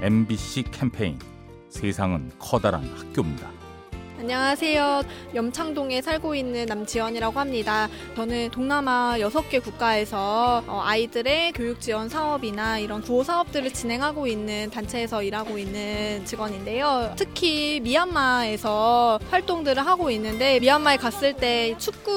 MBC 캠페인 세상은 커다란 학교입니다. 안녕하세요. 염창동에 살고 있는 남지연이라고 합니다. 저는 동남아 6개 국가에서 어, 아이들의 교육 지원 사업이나 이런 구호 사업들을 진행하고 있는 단체에서 일하고 있는 직원인데요. 특히 미얀마에서 활동들을 하고 있는데 미얀마에 갔을 때 축구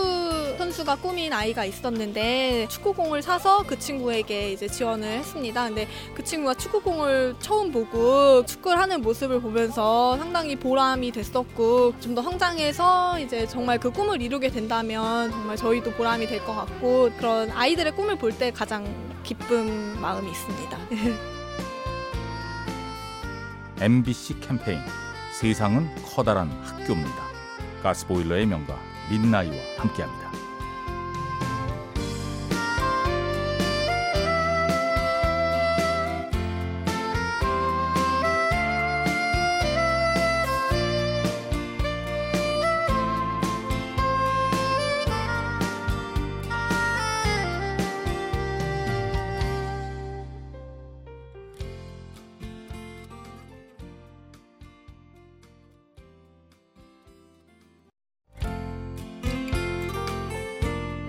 선수가 꿈인 아이가 있었는데 축구공을 사서 그 친구에게 이제 지원을 했습니다. 근데 그 친구가 축구공을 처음 보고 축구를 하는 모습을 보면서 상당히 보람이 됐었고 좀 더 성장해서 이제 정말 그 꿈을 이루게 된다면 정말 저희도 보람이 될 것 같고 그런 아이들의 꿈을 볼 때 가장 기쁜 마음이 있습니다. MBC 캠페인 세상은 커다란 학교입니다. 가스보일러의 명가 민나이와 함께합니다.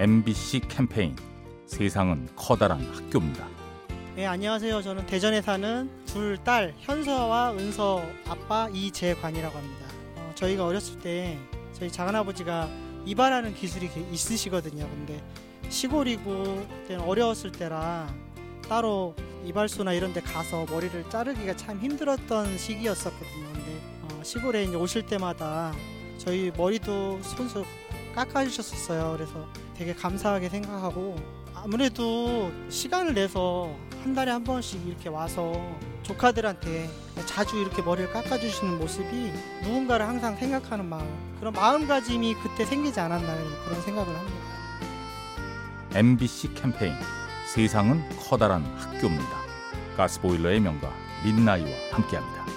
MBC 캠페인 세상은 커다란 학교입니다. 네, 안녕하세요. 저는 대전에 사는 둘 딸 현서와 은서 아빠 이재관이라고 합니다. 어, 저희가 어렸을 때 저희 작은아버지가 이발하는 기술이 게- 있으시거든요. 근데 시골이고 그때는 어려웠을 때라 따로 이발소나 이런 데 가서 머리를 자르기가 참 힘들었던 시기였었거든요. 근데 어, 시골에 이제 오실 때마다 저희 머리도 손수 깎아주셨었어요. 그래서 되게 감사하게 생각하고 아무래도 시간을 내서 한 달에 한 번씩 이렇게 와서 조카들한테 자주 이렇게 머리를 깎아주시는 모습이 누군가를 항상 생각하는 마음 그런 마음가짐이 그때 생기지 않았나 그런 생각을 합니다. MBC 캠페인 세상은 커다란 학교입니다. 가스보일러의 명가 민나이와 함께합니다.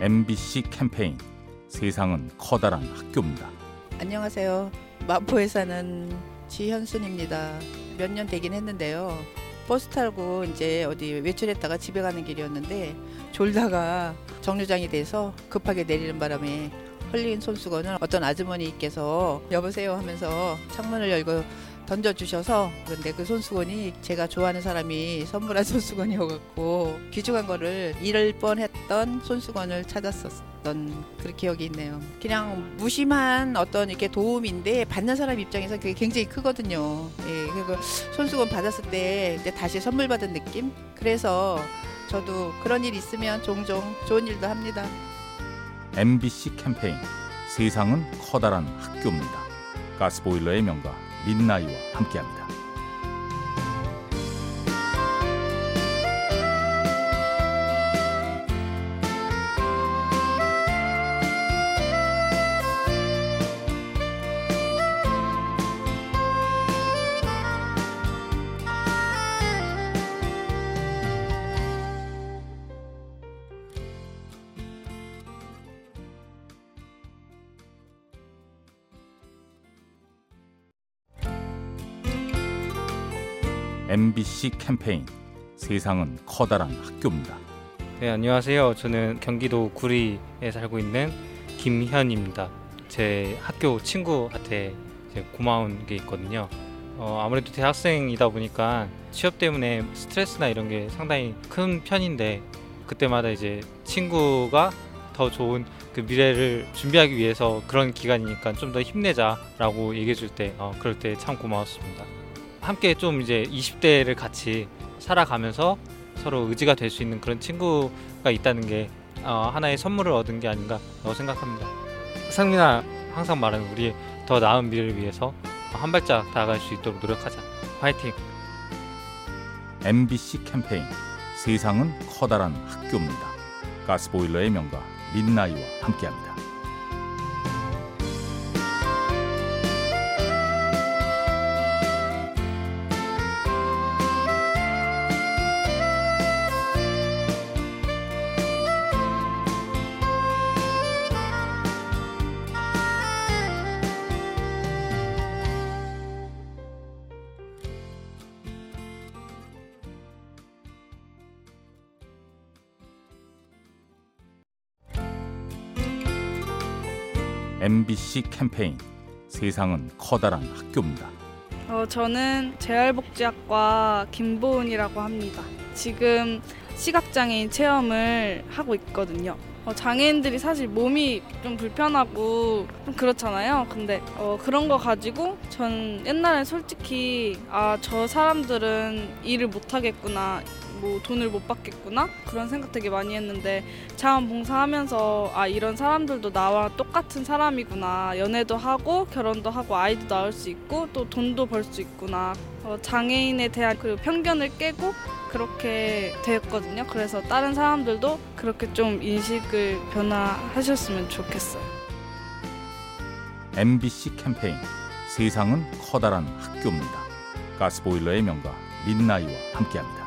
MBC 캠페인 세상은 커다란 학교입니다. 안녕하세요. 마포에 사는 지현순입니다. 몇 년 되긴 했는데요. 버스 타고 이제 어디 외출했다가 집에 가는 길이었는데 졸다가 정류장이 돼서 급하게 내리는 바람에 흘린 손수건을 어떤 아주머니께서 여보세요 하면서 창문을 열고 던져주셔서 그런데 그 손수건이 제가 좋아하는 사람이 선물한 손수건이어갖고 귀중한 거를 잃을 뻔했던 손수건을 찾았었던 그런 기억이 있네요. 그냥 무심한 어떤 이렇게 도움인데 받는 사람 입장에서 그게 굉장히 크거든요. 예, 그리고 손수건 받았을 때 이제 다시 선물 받은 느낌? 그래서 저도 그런 일 있으면 종종 좋은 일도 합니다. MBC 캠페인 세상은 커다란 학교입니다. 가스보일러의 명가 민나이와 함께합니다. MBC 캠페인 세상은 커다란 학교입니다. 네, 안녕하세요. 저는 경기도 구리에 살고 있는 김현입니다. 제 학교 친구한테 고마운 게 있거든요. 어, 아무래도 대학생이다 보니까 취업 때문에 스트레스나 이런 게 상당히 큰 편인데 그때마다 이제 친구가 더 좋은 그 미래를 준비하기 위해서 그런 기간이니까 좀 더 힘내자라고 얘기해 줄 때 어, 그럴 때 참 고마웠습니다. 함께 좀 이제 20대를 같이 살아가면서 서로 의지가 될 수 있는 그런 친구가 있다는 게 어, 하나의 선물을 얻은 게 아닌가라고 생각합니다. 상민아 항상 말하는 우리의 더 나은 미래를 위해서 한 발짝 다가갈 수 있도록 노력하자. 화이팅! MBC 캠페인 세상은 커다란 학교입니다. 가스보일러의 명가 민나이와 함께합니다. MBC 캠페인 세상은 커다란 학교입니다. 어, 저는 재활복지학과 김보은이라고 합니다. 지금 시각장애인 체험을 하고 있거든요. 어, 장애인들이 사실 몸이 좀 불편하고 좀 그렇잖아요. 근데 어, 그런 거 가지고 전 옛날엔 솔직히 아 저 사람들은 일을 못 하겠구나. 뭐 돈을 못 받겠구나? 그런 생각 되게 많이 했는데 자원봉사하면서 아 이런 사람들도 나와 똑같은 사람이구나. 연애도 하고 결혼도 하고 아이도 낳을 수 있고 또 돈도 벌 수 있구나. 어, 장애인에 대한 그 편견을 깨고 그렇게 되었거든요. 그래서 다른 사람들도 그렇게 좀 인식을 변화하셨으면 좋겠어요. MBC 캠페인. 세상은 커다란 학교입니다. 가스보일러의 명가 민나이와 함께합니다.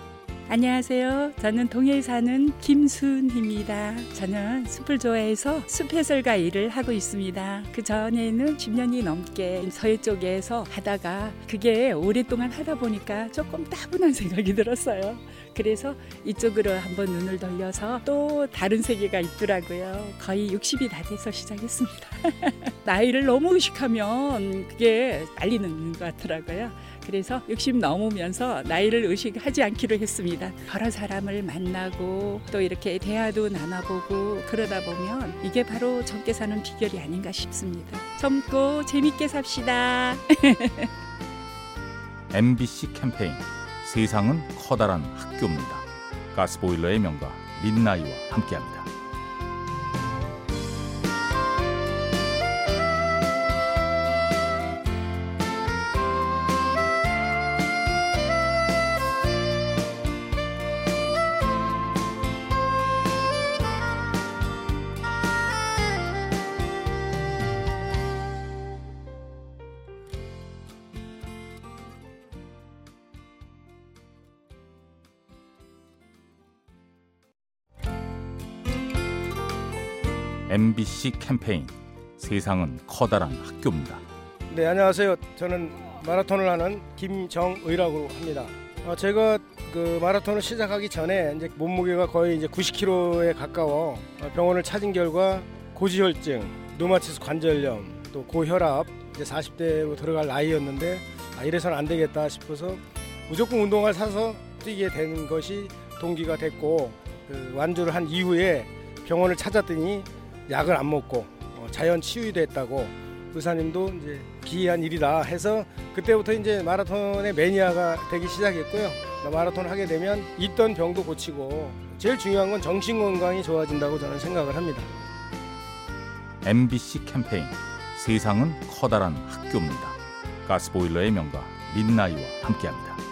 안녕하세요. 저는 동해에 사는 김순희입니다. 저는 숲을 좋아해서 숲 해설가 일을 하고 있습니다. 그 전에는 10년이 넘게 서해 쪽에서 하다가 그게 오랫동안 하다 보니까 조금 따분한 생각이 들었어요. 그래서 이쪽으로 한번 눈을 돌려서 또 다른 세계가 있더라고요. 거의 60이 다 돼서 시작했습니다. 나이를 너무 의식하면 그게 빨리 늙는 것 같더라고요. 그래서 60 넘으면서 나이를 의식하지 않기로 했습니다. 여러 사람을 만나고 또 이렇게 대화도 나눠보고 그러다 보면 이게 바로 젊게 사는 비결이 아닌가 싶습니다. 젊고 재밌게 삽시다. MBC 캠페인 세상은 커다란 학교입니다. 가스보일러의 명가 민나이와 함께합니다. MBC 캠페인 세상은 커다란 학교입니다. 네, 안녕하세요. 저는 마라톤을 하는 김정의라고 합니다. 어, 제가 그 마라톤을 시작하기 전에 이제 몸무게가 거의 이제 90kg에 가까워 어, 병원을 찾은 결과 고지혈증, 류마티스 관절염, 또 고혈압 이제 40대로 들어갈 나이였는데 아, 이래서는 안 되겠다 싶어서 무조건 운동화를 사서 뛰게 된 것이 동기가 됐고 그 완주를 한 이후에 병원을 찾았더니 약을 안 먹고 어, 자연 치유됐다고 의사님도 이제 기이한 일이다 해서 그때부터 이제 마라톤의 매니아가 되기 시작했고요. 마라톤을 하게 되면 있던 병도 고치고 제일 중요한 건 정신 건강이 좋아진다고 저는 생각을 합니다. MBC 캠페인 세상은 커다란 학교입니다. 가스보일러의 명가 민나이와 함께합니다.